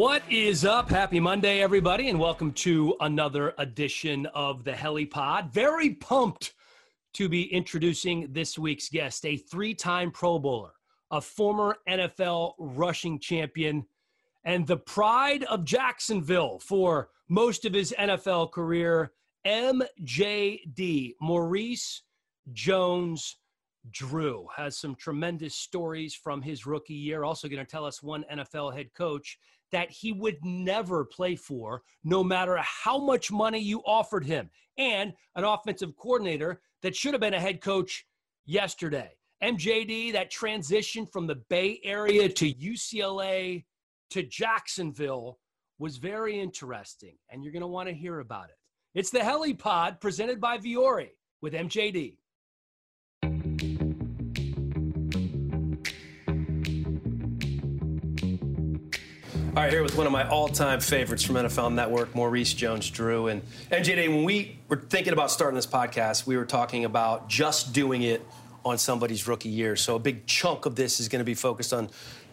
What is up? Happy Monday, everybody, and welcome to another edition of the HeliPod. Very pumped to be introducing this week's guest, a three time Pro Bowler, a former NFL rushing champion, and the pride of Jacksonville for most of his NFL career, MJD, Maurice Jones Drew. Has some tremendous stories from his rookie year. Also, going to tell us one NFL head coach that he would never play for, no matter how much money you offered him, and an offensive coordinator that should have been a head coach yesterday. MJD, that transition from the Bay Area to UCLA to Jacksonville was very interesting, and you're going to want to hear about it. It's the HeliPod presented by Vuori with MJD. All right, here with one of my all-time favorites from NFL Network, Maurice Jones-Drew, and MJD. When we were thinking about starting this podcast, we were talking about just doing it on somebody's rookie year. So a big chunk of this is going to be focused on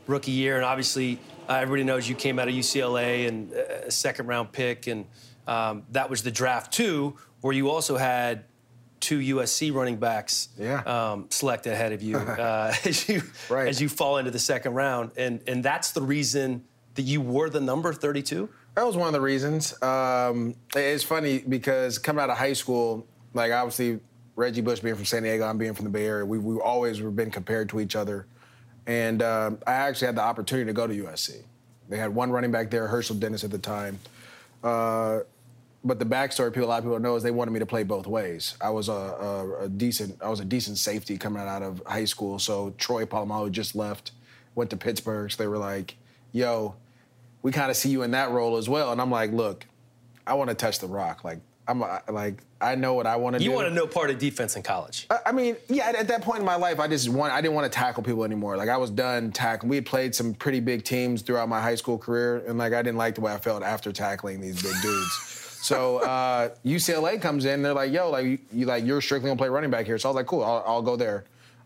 rookie year, and obviously uh, everybody knows you came out of UCLA and uh, a second-round pick, and um, that was the draft too, where you also had two USC running backs yeah. um, selected ahead of you uh, as you right. as you fall into the second round, and and that's the reason that you wore the number 32? That was one of the reasons. Um, it's funny because coming out of high school, like obviously Reggie Bush being from San Diego, I'm being from the Bay Area, we, we always were been compared to each other. And um, I actually had the opportunity to go to USC. They had one running back there, Hershel Dennis at the time. Uh, but the backstory people a lot of people know is they wanted me to play both ways. I was a, a, a, decent I was a decent safety coming out of high school. So Troy Polamalu just left, went to Pittsburgh. So they were like, "Yo, we kind of see you in that role as well. And I'm like, look, I want to touch the rock. Like, I'm like, I know what I want to do. You want to know part of defense in college? I, I mean, yeah. At, at, that point in my life, I just want. I didn't want to tackle people anymore. Like I was done tackling. We had played some pretty big teams throughout my high school career, and like I didn't like the way I felt after tackling these big dudes. so uh, UCLA comes in. They're like, yo, like you, you, like you're strictly gonna play running back here. So I was like, cool, I'll, I'll go there.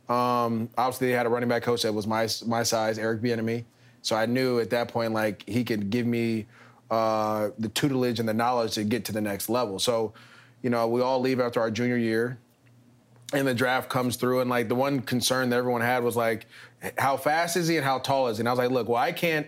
Um, obviously, they had a running back coach that was my my size, Eric Bieniemy. So I knew at that point, like, he could give me uh, the tutelage and the knowledge to get to the next level. So, you know, we all leave after our junior year, and the draft comes through. And, like, the one concern that everyone had was, like, how fast is he and how tall is he? And I was like, look, well, I can't,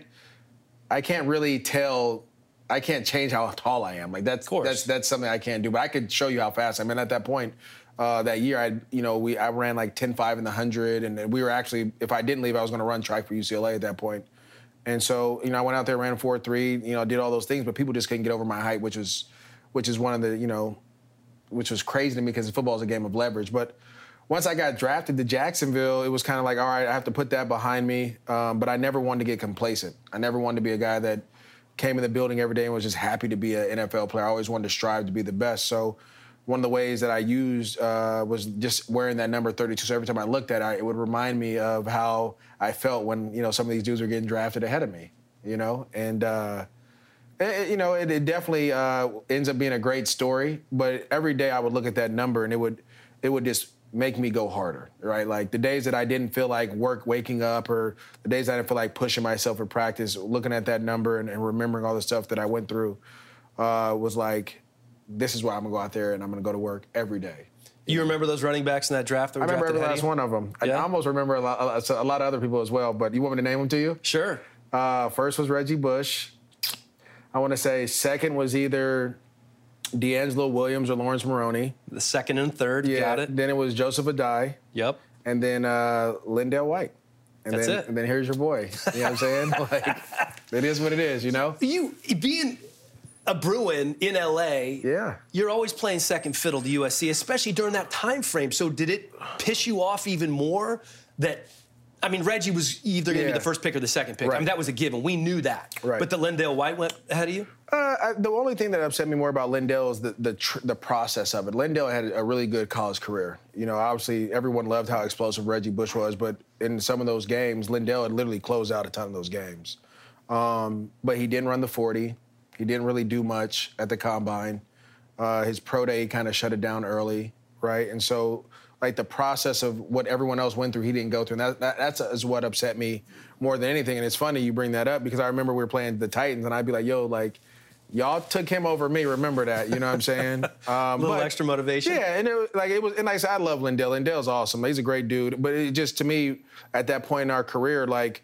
I can't really tell. I can't change how tall I am. Like that's that's that's something I can't do. But I could show you how fast I mean at that point, uh, that year, I you know we I ran like 10-5 in the hundred, and we were actually if I didn't leave, I was going to run track for UCLA at that point. And so, you know, I went out there, ran four three, you know, did all those things, but people just couldn't get over my height, which was, which is one of the, you know, which was crazy to me because football is a game of leverage. But once I got drafted to Jacksonville, it was kind of like, all right, I have to put that behind me. Um, but I never wanted to get complacent. I never wanted to be a guy that came in the building every day and was just happy to be an NFL player. I always wanted to strive to be the best. So one of the ways that I used uh, was just wearing that number 32. So every time I looked at it, it would remind me of how I felt when you know some of these dudes were getting drafted ahead of me. You know, and uh, it, you know it, it definitely uh, ends up being a great story. But every day I would look at that number and it would it would just make me go harder, right? Like the days that I didn't feel like work waking up or the days I didn't feel like pushing myself for practice, looking at that number and, and remembering all the stuff that I went through uh, was like, this is why I'm gonna go out there and I'm gonna go to work every day. You remember those running backs in that draft? That I remember every last one of them. Yeah? I almost remember a lot, a lot, of other people as well. But you want me to name them to you? Sure. Uh, first was Reggie Bush. I want to say second was either DeAngelo Williams or Laurence Maroney. The second and third, yeah. got it. Then it was Joseph Addai. Yep. And then uh, LenDale White. And That's then, it. And then here's your boy. You know what I'm saying? like, it is what it is, you know? You being a Bruin in LA, yeah, you're always playing second fiddle to USC, especially during that time frame. So did it piss you off even more that? I mean, Reggie was either going to Yeah. be the first pick or the second pick. I mean, that was a given. We knew that. Right. But the Lendale White went ahead of you. Uh, I, the only thing that upset me more about LenDale is the the, tr- the process of it. LenDale had a really good college career. You know, obviously everyone loved how explosive Reggie Bush was, but in some of those games, LenDale had literally closed out a ton of those games. Um, but he didn't run the 40. He didn't really do much at the combine. Uh, his pro day kind of shut it down early, right? And so like the process of what everyone else went through, he didn't go through. And that, that that's is what upset me more than anything. And it's funny you bring that up because I remember we were playing the Titans, and I'd be like, "Yo, like." Y'all took him over me. Remember that, you know what I'm saying? Um, little but, extra motivation. Yeah, and it was, like it was, and like I said, I love LenDale. LenDale's awesome. He's a great dude. But it just to me, at that point in our career, like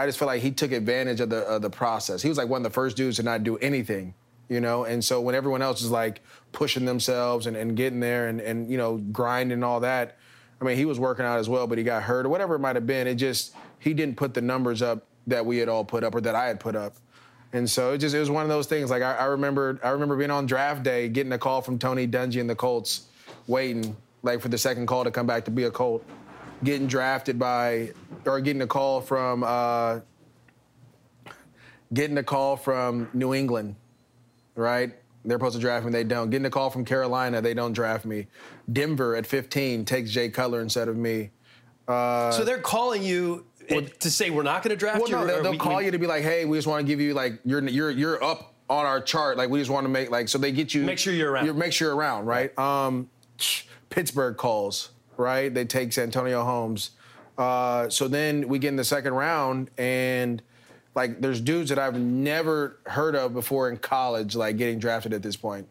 I just feel like he took advantage of the of the process. He was like one of the first dudes to not do anything, you know. And so when everyone else is like pushing themselves and, and getting there and and you know grinding and all that, I mean, he was working out as well, but he got hurt or whatever it might have been. It just he didn't put the numbers up that we had all put up or that I had put up. And so it just it was one of those things. Like I, I remember I remember being on draft day, getting a call from Tony Dungy and the Colts, waiting like for the second call to come back to be a Colt, getting drafted by or getting a call from uh, getting a call from New England, right? They're supposed to draft me, they don't. Getting a call from Carolina, they don't draft me. Denver at 15 takes Jay Cutler instead of me. Uh, so they're calling you well, to say we're not going to draft well, you? no, they'll, they'll we, call we, you to be like, hey, we just want to give you like you're you're you're up on our chart. Like we just want to make like so they get you make sure you're around. make sure you're around, right? right. Um, Pittsburgh calls, right? They take Santonio Holmes. Uh, so then we get in the second round and like there's dudes that I've never heard of before in college, like getting drafted at this point.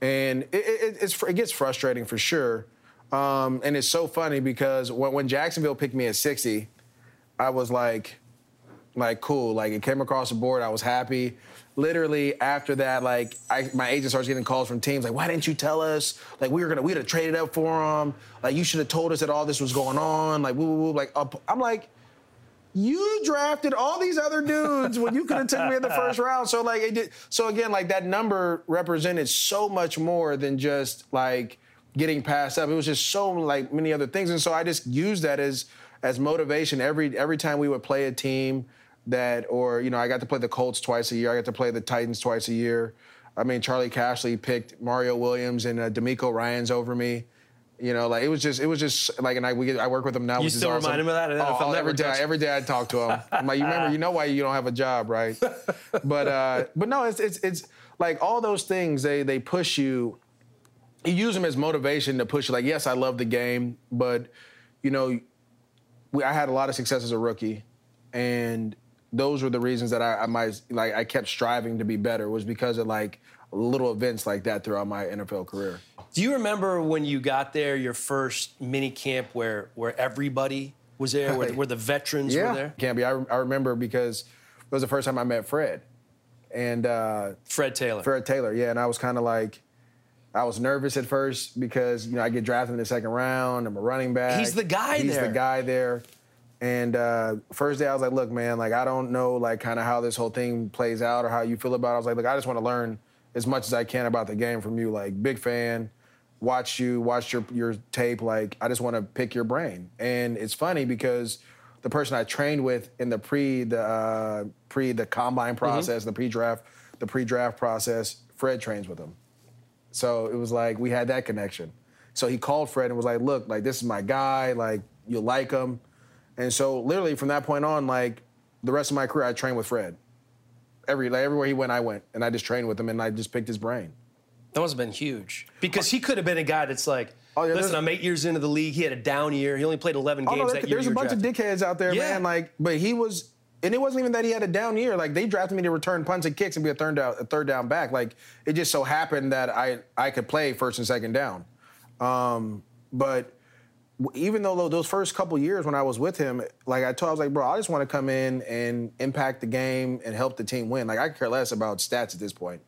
And it, it, it gets frustrating for sure. Um, and it's so funny because when, when Jacksonville picked me at 60, I was like, like cool. Like it came across the board. I was happy. Literally after that, like I, my agent starts getting calls from teams like, why didn't you tell us? Like we were gonna, we'd have traded up for him. Like you should have told us that all this was going on. Like woo woo woo. Like I'm like, you drafted all these other dudes when you could have took me in the first round. So like it did. So again, like that number represented so much more than just like getting passed up. It was just so like many other things, and so I just used that as as motivation every every time we would play a team that, or you know, I got to play the Colts twice a year. I got to play the Titans twice a year. I mean, Charley Casserly picked Mario Williams and uh, DeMeco Ryans over me. You know, like it was just, it was just like, and I we get, I work with him now. You still awesome. remind him of that? Oh, oh every day, every day I talk to him. I'm like, you remember, you know why you don't have a job, right? but uh, but no, it's it's it's like all those things. They they push you. You use them as motivation to push you. Like, yes, I love the game, but you know, we, I had a lot of success as a rookie, and those were the reasons that I, I might like I kept striving to be better was because of like little events like that throughout my NFL career. Do you remember when you got there, your first mini camp where where everybody was there, where, where the veterans yeah. were there? Campy, I, I remember because it was the first time I met Fred, and uh, Fred Taylor. Fred Taylor, yeah, and I was kind of like. I was nervous at first because you know I get drafted in the second round. I'm a running back. He's the guy He's there. the guy there. And uh, first day I was like, look, man, like I don't know like kind of how this whole thing plays out or how you feel about it. I was like, look, I just want to learn as much as I can about the game from you. Like big fan watch you, watch your your tape. Like I just want to pick your brain. And it's funny because the person I trained with in the pre the uh, pre the combine mm-hmm. process, mm-hmm. the pre draft the pre draft process, Fred trains with him. So it was like we had that connection. So he called Fred and was like, "Look, like this is my guy. Like you like him." And so literally from that point on, like the rest of my career, I trained with Fred. Every like everywhere he went, I went, and I just trained with him, and I just picked his brain. That must have been huge because he could have been a guy that's like, oh, yeah, listen, I'm eight years into the league. He had a down year. He only played 11 games oh, no, that year. There's a bunch drafted. of dickheads out there, yeah. man. Like, but he was, and it wasn't even that he had a down year. Like they drafted me to return punts and kicks and be a third down, a third down back. Like it just so happened that I I could play first and second down. Um, but even though those first couple years when I was with him, like I told, I was like, bro, I just want to come in and impact the game and help the team win. Like I care less about stats at this point.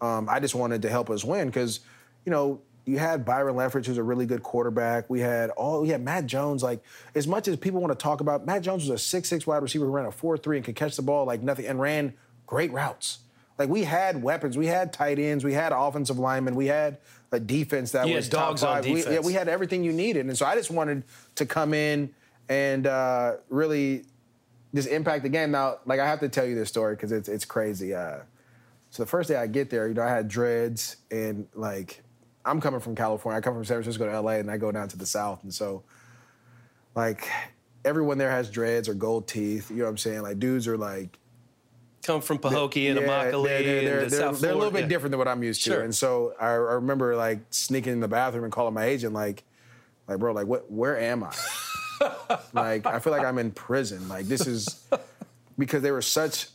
Um, I just wanted to help us win because you know, you had Byron Leftwich, who's a really good quarterback. We had all we had Matt Jones. Like as much as people want to talk about, Matt Jones was a six-six wide receiver who ran a four-three and could catch the ball like nothing and ran great routes. Like we had weapons, we had tight ends, we had offensive linemen, we had a defense that was dogs top five. On defense. We, yeah, we had everything you needed, and so I just wanted to come in and uh, really just impact the game. Now, like I have to tell you this story because it's it's crazy. Uh, so the first day I get there, you know, I had dreads and like I'm coming from California. I come from San Francisco to LA, and I go down to the South, and so like everyone there has dreads or gold teeth. You know what I'm saying? Like dudes are like come from Pahokee and yeah, Immokalee they're, they're, they're, they're, they're, a little bit yeah. different than what I'm used to. Sure. And so I, I, remember like sneaking in the bathroom and calling my agent like, Like, bro, like what? Where am I? like, I feel like I'm in prison. Like, this is because they were such.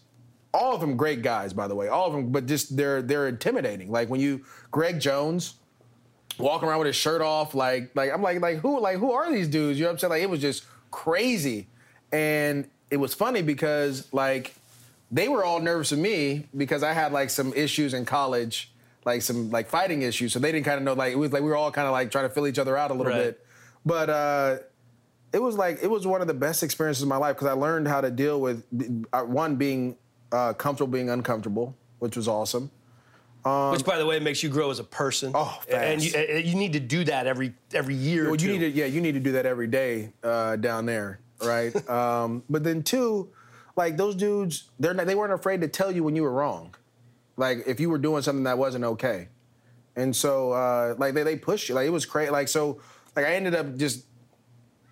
All of them great guys, by the way. All of them, but just they're they're intimidating. Like when you Greg Jones walking around with his shirt off, like like I'm like like who like who are these dudes? You know what I'm saying? Like it was just crazy, and it was funny because like they were all nervous of me because I had like some issues in college, like some like fighting issues. So they didn't kind of know like it was like we were all kind of like trying to fill each other out a little right. bit. But uh, it was like it was one of the best experiences of my life because I learned how to deal with uh, one being uh, comfortable being uncomfortable, which was awesome. Um, Which, by the way, makes you grow as a person. Oh, fast. and you, you, need to do that every every year. Well, you need to, yeah, you need to do that every day uh, down there, right? um, but then two, like those dudes, they're not, they weren't afraid to tell you when you were wrong, like if you were doing something that wasn't okay, and so uh, like they they pushed you, like it was crazy, like so, like I ended up just,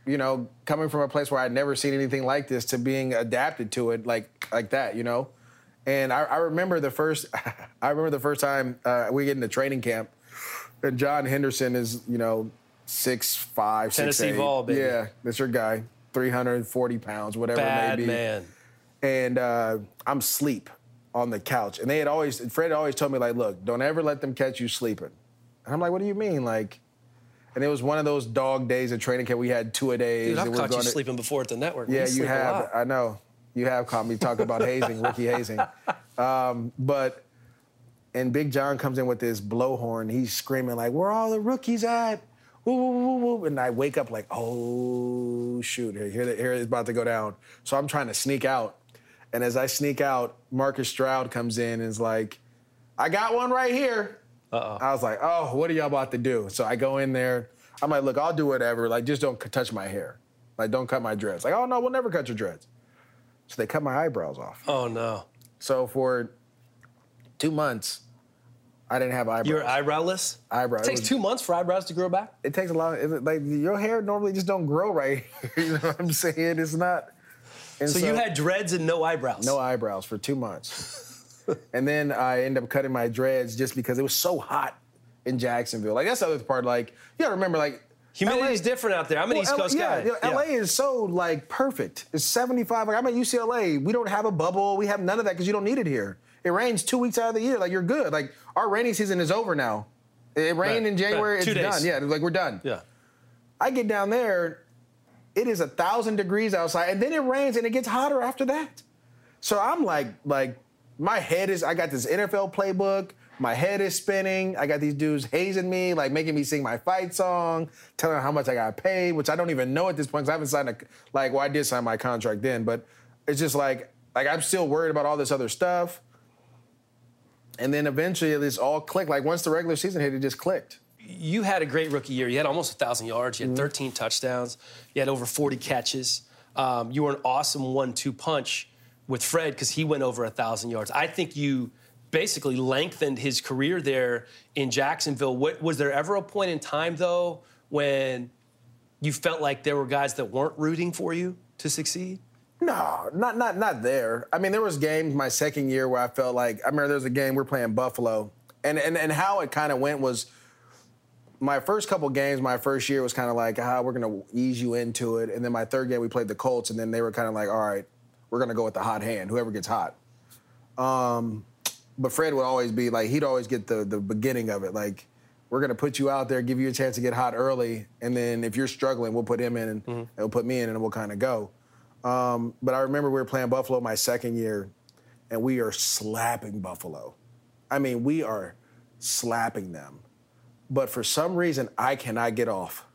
you know, coming from a place where I'd never seen anything like this to being adapted to it, like like that, you know. And I, I remember the first, I remember the first time uh, we get into training camp, and John Henderson is, you know, six five, Tennessee six eight. Vol, baby. Yeah, that's your guy, three hundred and forty pounds, whatever Bad it may be. man. And uh, I'm sleep on the couch, and they had always, Fred always told me like, look, don't ever let them catch you sleeping. And I'm like, what do you mean, like? And it was one of those dog days of training camp. We had two a days. Dude, I've caught you to, sleeping before at the network. Yeah, you, you have. I know. You have caught me talk about hazing, rookie hazing. Um, but and Big John comes in with this blowhorn. He's screaming like, "Where all the rookies at?" Woo, woo, woo, and I wake up like, "Oh shoot! Here, here, here it's about to go down." So I'm trying to sneak out, and as I sneak out, Marcus Stroud comes in and is like, "I got one right here." Uh-oh. I was like, "Oh, what are y'all about to do?" So I go in there. I'm like, "Look, I'll do whatever. Like, just don't touch my hair. Like, don't cut my dreads." Like, "Oh no, we'll never cut your dreads." So they cut my eyebrows off. Oh no. So for two months, I didn't have eyebrows. You're eyebrowless. Eyebrow. It takes it was, two months for eyebrows to grow back. It takes a lot. Of, like your hair normally just don't grow right. you know what I'm saying? It's not. So, so, you had dreads and no eyebrows. No eyebrows for two months, and then I ended up cutting my dreads just because it was so hot in Jacksonville. Like that's the other part. Like you gotta remember, like Humidity is different out there. I'm an well, East Coast yeah, guy. Yeah, LA is so like perfect. It's 75. Like I'm at UCLA. We don't have a bubble. We have none of that because you don't need it here. It rains two weeks out of the year. Like you're good. Like our rainy season is over now. It rained right. in January. Right. It's days. done. Yeah, like we're done. Yeah. I get down there. It is a thousand degrees outside, and then it rains, and it gets hotter after that. So I'm like, like my head is. I got this NFL playbook. My head is spinning. I got these dudes hazing me, like making me sing my fight song, telling how much I got paid, which I don't even know at this point because I haven't signed a like. Well, I did sign my contract then, but it's just like like I'm still worried about all this other stuff. And then eventually this all clicked. Like once the regular season hit, it just clicked. You had a great rookie year. You had almost a thousand yards. You had mm-hmm. 13 touchdowns. You had over 40 catches. Um, you were an awesome one-two punch with Fred because he went over a thousand yards. I think you basically lengthened his career there in Jacksonville. What, was there ever a point in time, though, when you felt like there were guys that weren't rooting for you to succeed? No, not not not there. I mean, there was games my second year where I felt like I remember there was a game we are playing Buffalo, and and and how it kind of went was my first couple games, my first year was kind of like, ah, we're gonna ease you into it, and then my third game we played the Colts, and then they were kind of like, all right, we're gonna go with the hot hand, whoever gets hot. Um, but Fred would always be like he'd always get the the beginning of it. Like we're gonna put you out there, give you a chance to get hot early, and then if you're struggling, we'll put him in and mm-hmm. he'll put me in, and we'll kind of go. Um, but I remember we were playing Buffalo my second year, and we are slapping Buffalo. I mean, we are slapping them. But for some reason, I cannot get off.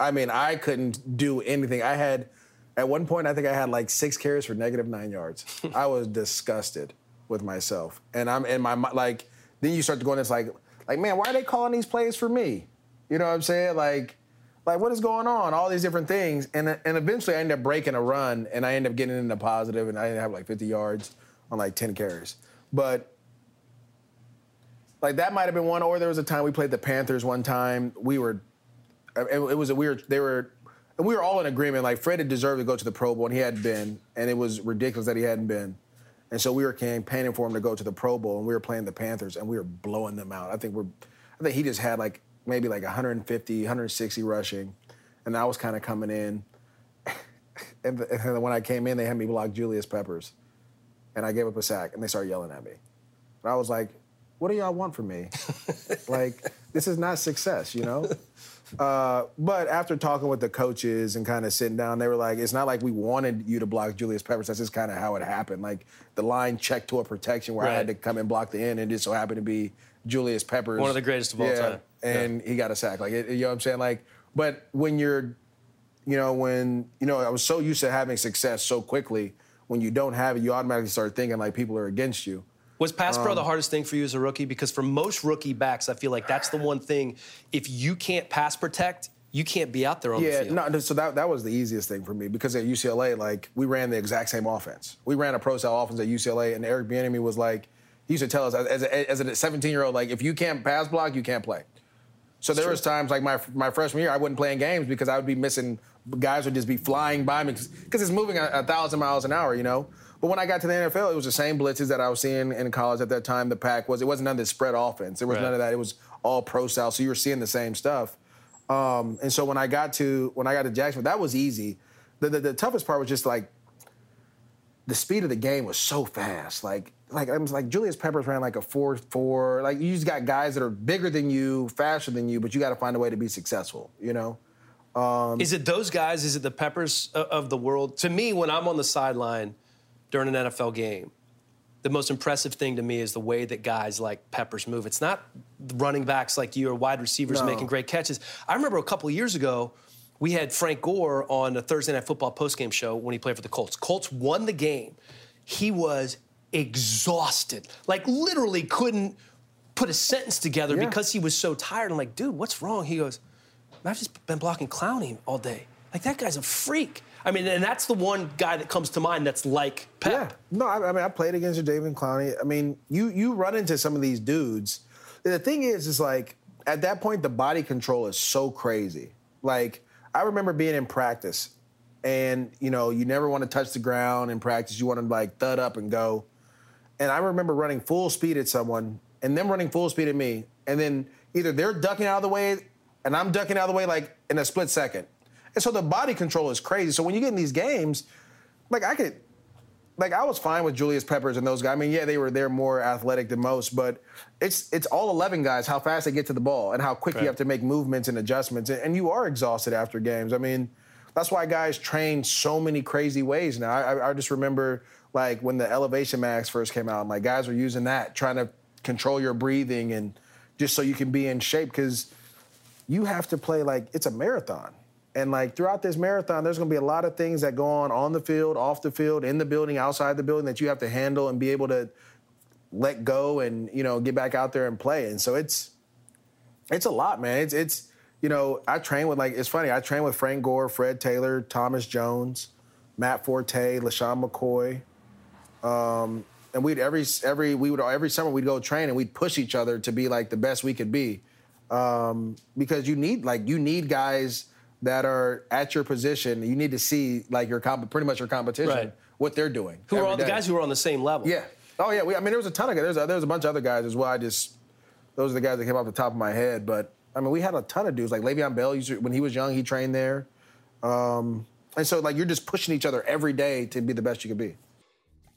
I mean, I couldn't do anything. I had, at one point, I think I had like six carries for negative nine yards. I was disgusted with myself. And I'm in my like then you start to go in it's like like man, why are they calling these plays for me? You know what I'm saying? Like like what is going on? All these different things. And and eventually I end up breaking a run and I end up getting into positive and I have like 50 yards on like 10 carries. But like that might have been one or there was a time we played the Panthers one time. We were it, it was a weird they were and we were all in agreement. Like Fred had deserved to go to the Pro Bowl, and he hadn't been, and it was ridiculous that he hadn't been. And so we were campaigning for him to go to the Pro Bowl, and we were playing the Panthers, and we were blowing them out. I think we're, I think he just had like maybe like 150, 160 rushing, and I was kind of coming in. and, the, and when I came in, they had me block Julius Peppers, and I gave up a sack, and they started yelling at me. And I was like, "What do y'all want from me? like, this is not success, you know." Uh, but after talking with the coaches and kind of sitting down, they were like, "It's not like we wanted you to block Julius Peppers. That's just kind of how it happened. Like the line checked to a protection where I had to come and block the end, and it just so happened to be Julius Peppers, One of the greatest of all yeah, time. and he got a sack. Like it, you know what I'm saying? Like, but when you're, you know, when you know, I was so used to having success so quickly. When you don't have it, you automatically start thinking like people are against you. Was pass Um, pro the hardest thing for you as a rookie? Because for most rookie backs, I feel like that's the one thing. If you can't pass protect, you can't be out there on Yeah, the field. no, so that, that was the easiest thing for me because at UCLA, like we ran the exact same offense. We ran a pro style offense at UCLA, and Eric Bieniemy was like, he used to tell us as, a, as a 17 year old, like if you can't pass block, you can't play. So there was times like my my freshman year, I wouldn't play in games because I would be missing guys would just be flying by me because it's moving a, a thousand miles an hour, you know. But when I got to the NFL, it was the same blitzes that I was seeing in college at that time. The pack was it wasn't none of this spread offense. There was Right. none of that. It was all pro style. So you were seeing the same stuff. Um, and so when I got to when I got to Jacksonville, that was easy. The, the the toughest part was just like the speed of the game was so fast. Like like I was like Julius Peppers ran like a four four. Like you just got guys that are bigger than you, faster than you, but you got to find a way to be successful. You know. Is it those guys? Is it the Peppers of the world? To me, when I'm on the sideline during an NFL game, the most impressive thing to me is the way that guys like Peppers move. It's not running backs like you or wide receivers No. making great catches. I remember a couple of years ago, we had Frank Gore on a Thursday Night Football postgame show when he played for the Colts. Colts won the game. He was exhausted, like literally couldn't put a sentence together Yeah. because he was so tired. I'm like, dude, what's wrong? He goes, I've just been blocking Clowney all day. Like that guy's a freak. I mean, and that's the one guy that comes to mind that's like Pep. Yeah. No, I, I mean I played against David Clowney. I mean, you you run into some of these dudes. The thing is, is like at that point the body control is so crazy. Like I remember being in practice, and you know you never want to touch the ground in practice. You want to like thud up and go. And I remember running full speed at someone, and them running full speed at me, and then either they're ducking out of the way, and I'm ducking out of the way like in a split second. And so the body control is crazy. So when you get in these games, like I could like I was fine with Julius Peppers and those guys. I mean, yeah, they were they're more athletic than most, but it's it's all eleven guys how fast they get to the ball and how quick Right. you have to make movements and adjustments, and, and you are exhausted after games. I mean, that's why guys train so many crazy ways now. I, I, just remember like when the Elevation Mask first came out, and like guys were using that trying to control your breathing and just so you can be in shape because you have to play like it's a marathon. And like throughout this marathon, there's going to be a lot of things that go on on the field, off the field, in the building, outside the building that you have to handle and be able to let go and you know get back out there and play. And so it's it's a lot, man. It's it's you know I train with like it's funny. I train with Frank Gore, Fred Taylor, Thomas Jones, Matt Forte, LeSean McCoy. Um, and we'd every every we would every summer we'd go train and we'd push each other to be like the best we could be um, because you need like you need guys that are at your position. You need to see like your comp- pretty much your competition Right. what they're doing. Who are all the guys who are on the same level? Yeah. Oh yeah. We, I mean, there was a ton of guys. There's a, there's a bunch of other guys as well. I just those are the guys that came off the top of my head. But I mean, we had a ton of dudes like Le'Veon Bell. Used to, when he was young, he trained there. Um, and so like you're just pushing each other every day to be the best you can be.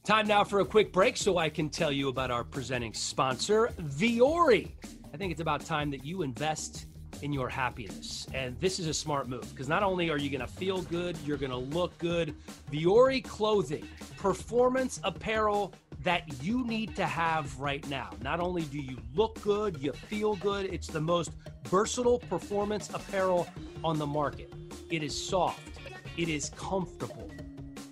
Time now for a quick break so I can tell you about our presenting sponsor, Vuori. I think it's about time that you invest in your happiness. And this is a smart move because not only are you going to feel good, you're going to look good. Vuori clothing, performance apparel that you need to have right now. Not only do you look good, you feel good, it's the most versatile performance apparel on the market. It is soft, it is comfortable,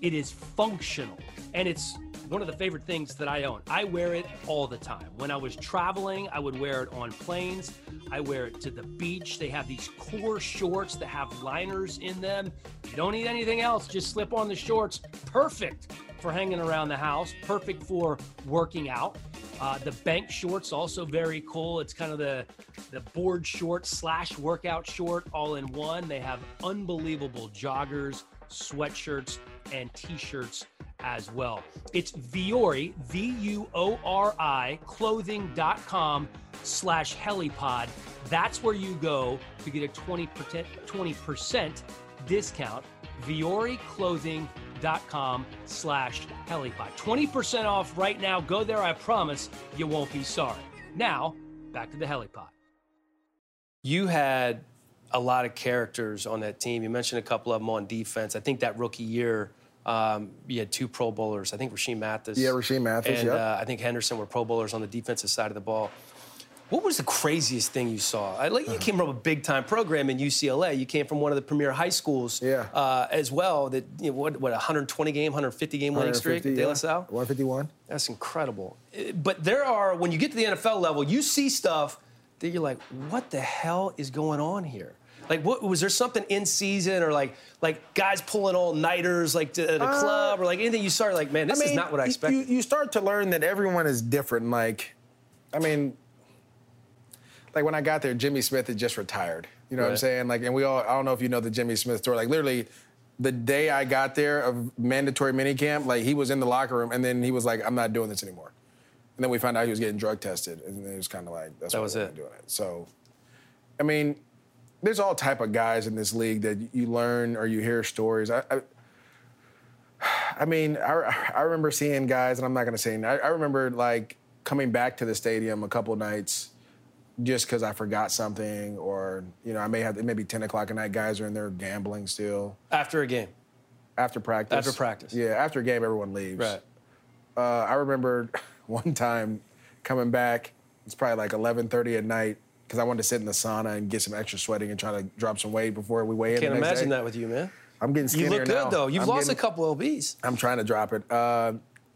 it is functional, and it's one of the favorite things that I own. I wear it all the time. When I was traveling, I would wear it on planes. I wear it to the beach. They have these core shorts that have liners in them. You don't need anything else, just slip on the shorts. Perfect for hanging around the house, perfect for working out. Uh, the bank shorts also very cool. It's kind of the the board short slash workout short all in one. They have unbelievable joggers, sweatshirts, and t-shirts as well. It's Vuori, V U O R I, clothing.com slash helipod. That's where you go to get a 20%, 20% discount. VuoriClothing.com slash helipod. 20% off right now. Go there. I promise you won't be sorry. Now, back to the helipod. You had a lot of characters on that team. You mentioned a couple of them on defense. I think that rookie year, um, you had two Pro Bowlers. I think Rashean Mathis. Yeah, Rashean Mathis. And yep. uh, I think Henderson were Pro Bowlers on the defensive side of the ball. What was the craziest thing you saw? I, like you came from a big time program in UCLA. You came from one of the premier high schools, Yeah. uh, as well. That you know, what what 120 game, 150 game winning streak, 150, De La. Salle. 151. That's incredible. Uh, But there are when you get to the NFL level, you see stuff that you're like, what the hell is going on here? Like, what was there something in season or like like guys pulling all nighters like to the Uh, club or like anything you started like, man, this is not what I expected. You, you start to learn that everyone is different. Like, I mean, like when I got there, Jimmy Smith had just retired. You know what I'm saying? Like, and we all, I don't know if you know the Jimmy Smith story. Like, literally, the day I got there of mandatory minicamp, like, he was in the locker room and then he was like, I'm not doing this anymore. And then we found out he was getting drug tested. And then it was kind of like, that's That why was it. doing it. So, I mean, there's all type of guys in this league that you learn or you hear stories. I, I, I mean, I, I remember seeing guys, and I'm not going to say, I, I remember like coming back to the stadium a couple nights just because I forgot something, or you know, I may have it may be 10 o'clock at night. Guys are in there gambling still After a game. after practice. After practice. yeah. After a game, everyone leaves. Right. Uh, I remember one time coming back. It's probably like 11:30 at night because I wanted to sit in the sauna and get some extra sweating and try to drop some weight before we weigh in. Can't the next imagine day. that with you, man. I'm getting scared. You look good now. though. You've I'm lost getting- a couple lbs I'm trying to drop it. Uh,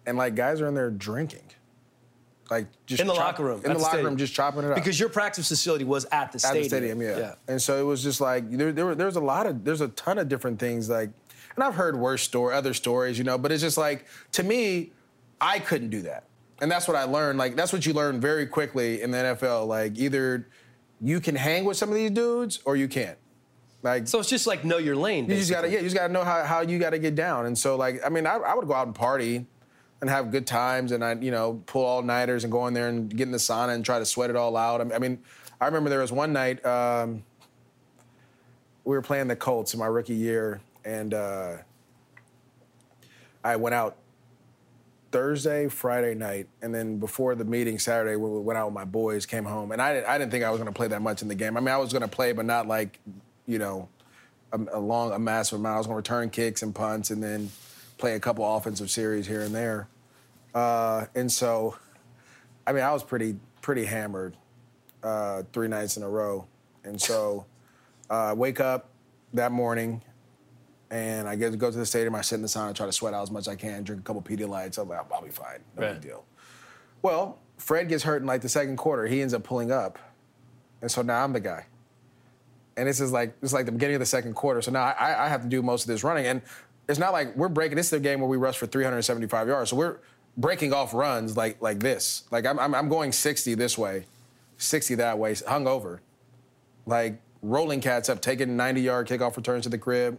and like guys are in there drinking. Like just in the chop- locker room. In at the locker stadium. room, just chopping it up. Because your practice facility was at the stadium. at the stadium, yeah. yeah. And so it was just like there, there, were, there's a lot of there's a ton of different things like, and I've heard worse story, other stories, you know. But it's just like to me, I couldn't do that, and that's what I learned. Like that's what you learn very quickly in the NFL. Like either you can hang with some of these dudes or you can't. Like So it's just like know your lane. you just gotta, yeah, you just gotta know how, how you gotta get down. And so, like, I mean, I, I would go out and party and have good times, and I, you know, pull all nighters and go in there and get in the sauna and try to sweat it all out. I mean, I remember there was one night um, we were playing the Colts in my rookie year, and uh, I went out Thursday, Friday night, and then before the meeting Saturday, we went out with my boys, came home, and I, didn't- I didn't think I was going to play that much in the game. I mean, I was going to play, but not like, you know, a, a long, a massive amount. I was going to return kicks and punts, and then play a couple offensive series here and there. Uh, and so, I mean, I was pretty pretty hammered uh, three nights in a row, and so uh, wake up that morning, and I get to go to the stadium. I sit in the sauna, try to sweat out as much as I can, drink a couple Pedialytes. I'm like, I'll be fine, no Right. big deal. Well, Fred gets hurt in like the second quarter. He ends up pulling up, and so now I'm the guy. And this is like this is like the beginning of the second quarter. So now I, I have to do most of this running, and it's not like we're breaking. This is the game where we rush for 375 yards. So we're breaking off runs like like this. Like I'm I'm, I'm going 60 this way, 60 that way, hung over, like rolling cats up, taking 90 yard kickoff returns to the crib,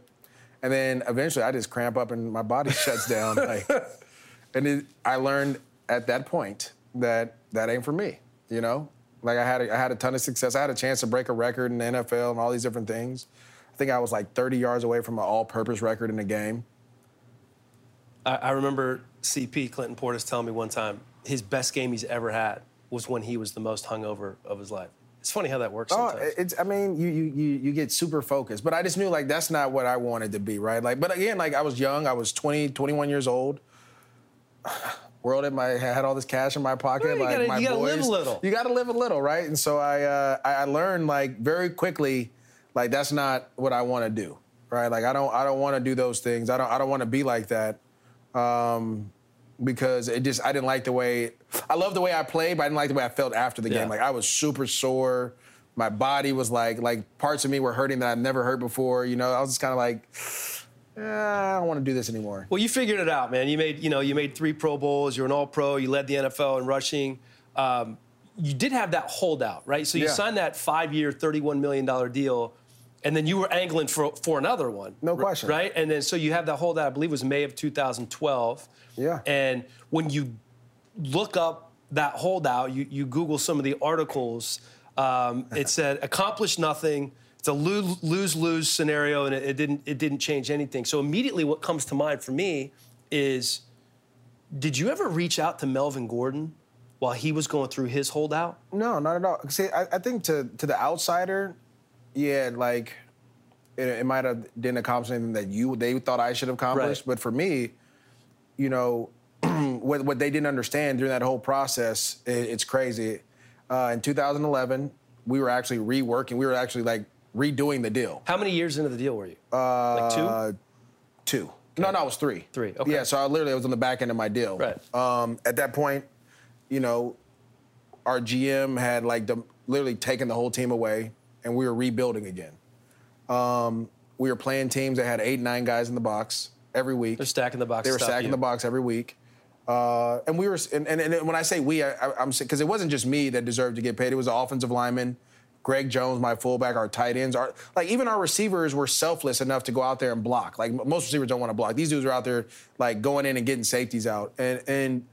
and then eventually I just cramp up and my body shuts down. Like, and it, I learned at that point that that ain't for me. You know, like I had a, I had a ton of success. I had a chance to break a record in the NFL and all these different things. I think I was like 30 yards away from an all-purpose record in the game. I, I remember CP Clinton Portis telling me one time his best game he's ever had was when he was the most hungover of his life. It's funny how that works Oh, sometimes. it's. I mean, you, you you you get super focused, but I just knew like that's not what I wanted to be, right? Like, but again, like I was young. I was 20, 21 years old. World in my had all this cash in my pocket. Well, you like gotta- my you gotta live a little. You got to live a little, right? And so I uh, I I learned like very quickly, like that's not what I want to do, right? Like I don't I don't want to do those things. I don't I don't want to be like that. Um, because it just I didn't like the way I love the way I played, but I didn't like the way I felt after the Yeah. game. Like I was super sore. My body was like like parts of me were hurting that I'd never hurt before. You know, I was just kind of like, eh, I don't want to do this anymore. Well, you figured it out, man. You made, you know, you made three Pro Bowls. You're an All-Pro. You led the NFL in rushing. Um, you did have that holdout, right? So you Yeah. signed that five-year, $31 million deal, and then you were angling for for another one. No question. Right? And then so you have that holdout, I believe was May of 2012. Yeah. And when you look up that holdout, you, you Google some of the articles, um, it said accomplish nothing. It's a lose lose scenario, and it, it didn't it didn't change anything. So immediately, what comes to mind for me is, did you ever reach out to Melvin Gordon while he was going through his holdout? No, not at all. See, I, I think to to the outsider, yeah, like it, it might have didn't accomplish anything that you they thought I should have accomplished. Right. But for me, you know, what what they didn't understand during that whole process, it, it's crazy. Uh, in 2011, we were actually reworking. We were actually like redoing the deal. How many years into the deal were you? Uh, like two? Two. No, no, it was three. Three, okay. Yeah, so I literally was on the back end of my deal. Right. Um, at that point, you know, our GM had like the, literally taken the whole team away, and we were rebuilding again. Um, we were playing teams that had eight, nine guys in the box every week. They're stacking the box. They were stacking you. the box every week. Uh, and we were, and, and, and when I say we, I, I'm because it wasn't just me that deserved to get paid. It was the offensive lineman, Greg Jones, my fullback, our tight ends, our like even our receivers were selfless enough to go out there and block. Like most receivers don't want to block. These dudes are out there like going in and getting safeties out. And and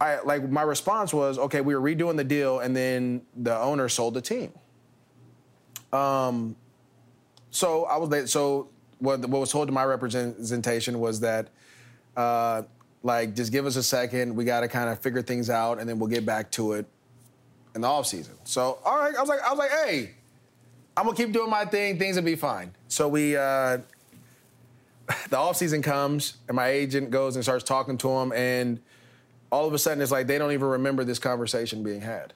I like my response was, okay, we were redoing the deal, and then the owner sold the team. Um, so I was so what, what was told to my representation was that, uh, like, just give us a second. We got to kind of figure things out, and then we'll get back to it in the off season. So, all right, I was like, I was like, hey, I'm gonna keep doing my thing. Things will be fine. So we, uh, the off season comes, and my agent goes and starts talking to him, and all of a sudden, it's like they don't even remember this conversation being had.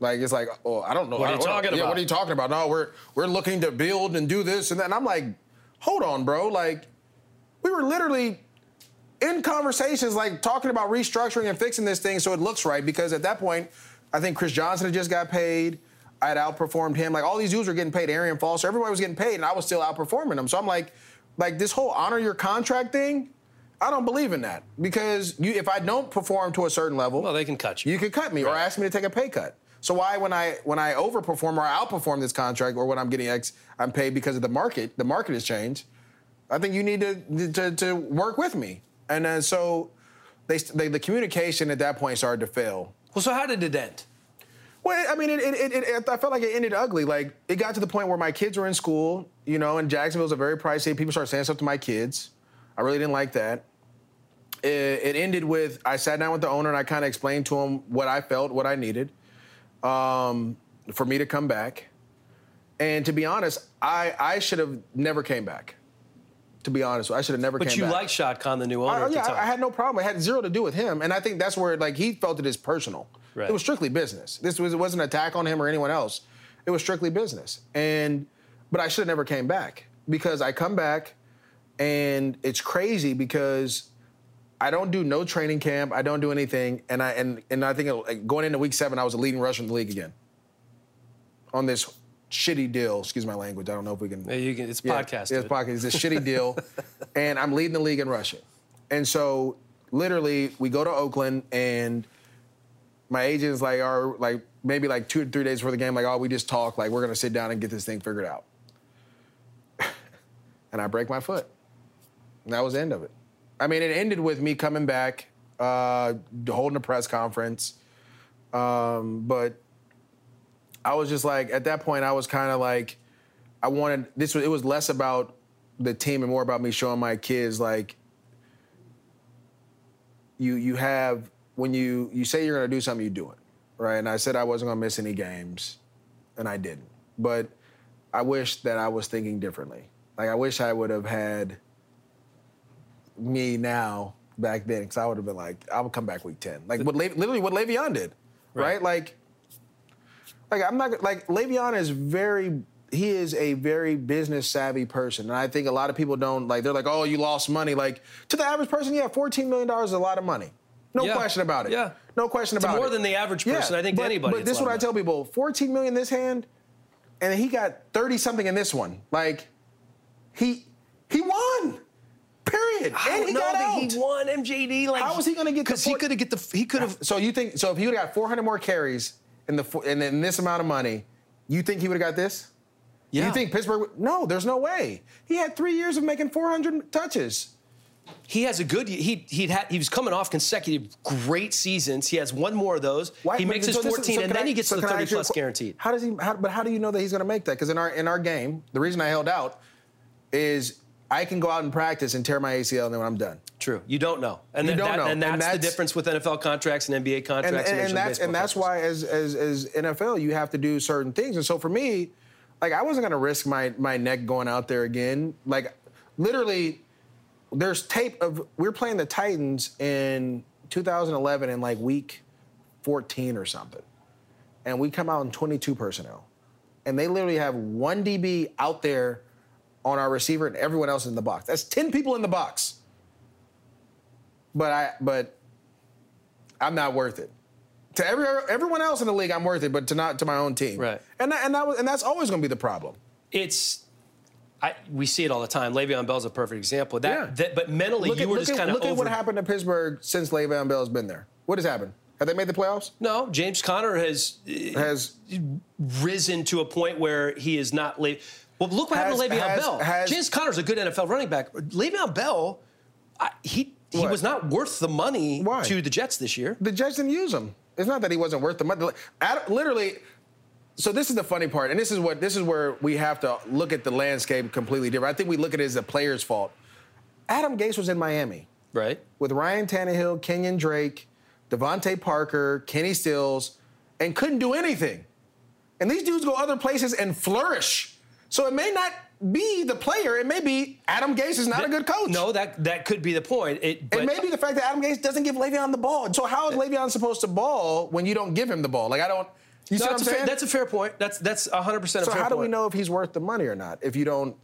Like it's like, oh, I don't know. What are you talking yeah, about? what are you talking about? No, we're we're looking to build and do this and that. And I'm like, hold on, bro. Like, we were literally in conversations, like talking about restructuring and fixing this thing so it looks right. Because at that point, I think Chris Johnson had just got paid. I had outperformed him. Like all these dudes were getting paid. Arian Foster, everybody was getting paid, and I was still outperforming them. So I'm like, like this whole honor your contract thing. I don't believe in that because you, if I don't perform to a certain level, Well, they can cut you. you could cut me or ask me to take a pay cut. So why, when I when I overperform or outperform this contract or when I'm getting X, I'm paid because of the market. The market has changed. I think you need to to, to work with me. And then so they, they the communication at that point started to fail. Well, so how did it end? Well, I mean, it, it, it, it, I felt like it ended ugly. Like it got to the point where my kids were in school, you know, and Jacksonville's a very pricey. People started saying stuff to my kids. I really didn't like that. It, it ended with I sat down with the owner and I kind of explained to him what I felt, what I needed, um, for me to come back. And to be honest, I I should have never came back. To be honest, I should have never came back. But you back. like Shad Khan, the new owner I, the yeah. I, I had no problem. It had zero to do with him, and I think that's where like he felt it as personal. Right. It was strictly business. This was it wasn't an attack on him or anyone else. It was strictly business. And but I should have never came back because I come back, and it's crazy because I don't do no training camp. I don't do anything, and I and and I think like, going into week seven, I was a leading rusher in the league again. On this shitty deal, excuse my language. I don't know if we can. Yeah, you can, it's Yeah, podcast. Yeah, it's podcast. It's a shitty deal, and I'm leading the league in rushing. And so, literally, we go to Oakland, and my agent's like, "Are like maybe like two or three days before the game, like, oh, we just talk, like we're gonna sit down and get this thing figured out." and I break my foot. And that was the end of it. I mean, it ended with me coming back, uh, holding a press conference, um, but I was just like, at that point, I was kind of like, I wanted this. Was, it was less about the team and more about me showing my kids like, you you have when you you say you're gonna do something, you do it, right? And I said I wasn't gonna miss any games, and I didn't. But I wish that I was thinking differently. Like I wish I would have had me now back then, because I would have been like, I would come back week ten, like what Le- literally what Le'Veon did, right? Right. Like like I'm not like Le'Veon is very he is a very business savvy person, and I think a lot of people don't like. They're like, "Oh, you lost money." Like to the average person, yeah, 14 million dollars is a lot of money. No Yeah. question about it. Yeah. no question It's about it. more than the average person. I think but, anybody. But this is what I tell people: 14 million in this hand, and he got 30 something in this one. Like he he won. Period. I and he got that out. he won MJD. Like, How was he gonna get the Because he could have get the. He could have. So you think so? If he would have got 400 more carries in the and in this amount of money, You think he would have got this? Yeah. You think Pittsburgh? Would, no, there's no way. He had three years of making 400 touches. he has a good he he had he was coming off consecutive great seasons. He has one more of those. Why- he makes his so this is- 14 so and then I- he gets so to the 30 ask a plus guaranteed. How does he? How, but how do you know that he's going to make that? Because in our in our game, the reason I held out is I can go out and practice and tear my ACL, and then when I'm done. True. You don't know. And You then don't that, know. And that's, And the difference with NFL contracts and NBA contracts and, and, and Major League that's and that's why as, as as NFL you have to do certain things. And so for me, like I wasn't gonna risk my my neck going out there again. Like literally, there's tape of we are playing the Titans in 2011 in like week 14 or something, and we come out in 22 personnel, and they literally have one DB out there on our receiver and everyone else in the box. That's 10 people in the box. But I but I'm not worth it. To every everyone else in the league, I'm worth it, but to not to my own team. Right. And that, and that was, and that's always going to be the problem. It's I, we see it all the time. Le'Veon Bell's a perfect example. That, Yeah. that but mentally Look you at, were just kind of look at over. what happened to Pittsburgh since Le'Veon Bell's been there. What has happened? Have they made the playoffs? No, James Conner has Has eh, risen to a point where he is not late. Well, look what happened to Has- Le'Veon has- Bell. has- James Conner's a good NFL running back. Le'Veon Bell, I, he he What? was not worth the money Why? to the Jets this year. the Jets didn't use him. It's not that he wasn't worth the money. Literally. So this is the funny part, and this is what this is where we have to look at the landscape completely different. I think we look at it as a player's fault. Adam Gase was in Miami. Right. with Ryan Tannehill, Kenyan Drake, DeVante Parker, Kenny Stills, and couldn't do anything. And these dudes go other places and flourish. So it may not be the player. It may be Adam Gase is not a good coach. No, that that could be the point. It, but It may be the fact that Adam Gase doesn't give Le'Veon the ball. So how is Le'Veon supposed to ball when you don't give him the ball? Like I don't. You see what I'm that's, a fair, saying? that's a fair point. That's that's 100 percent a so fair how do we know if he's worth the money or not if you don't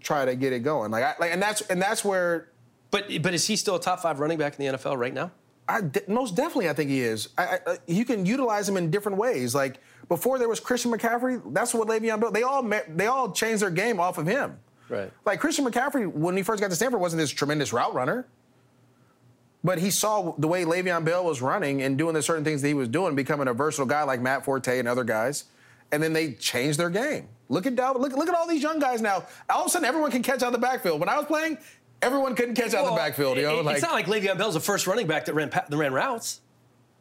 try to get it going? Like, I, like, and that's and that's where But but is he still a top five running back in the NFL right now? I most definitely, I think he is. I, I, uh, you can utilize him in different ways. Like before, there was Christian McCaffrey. That's what Le'Veon built. They all met, they all changed their game off of him. Right. Like Christian McCaffrey, when he first got to Stanford, wasn't this tremendous route runner. But he saw the way Le'Veon Bell was running and doing the certain things that he was doing, becoming a versatile guy like Matt Forte and other guys, and then they changed their game. Look at Dalvin. Look, look at all these young guys now. All of a sudden, everyone can catch out the backfield. When I was playing, everyone couldn't catch out of the Well, backfield. You know, it- it's not like Le'Veon Bell's the first running back that ran that ran routes.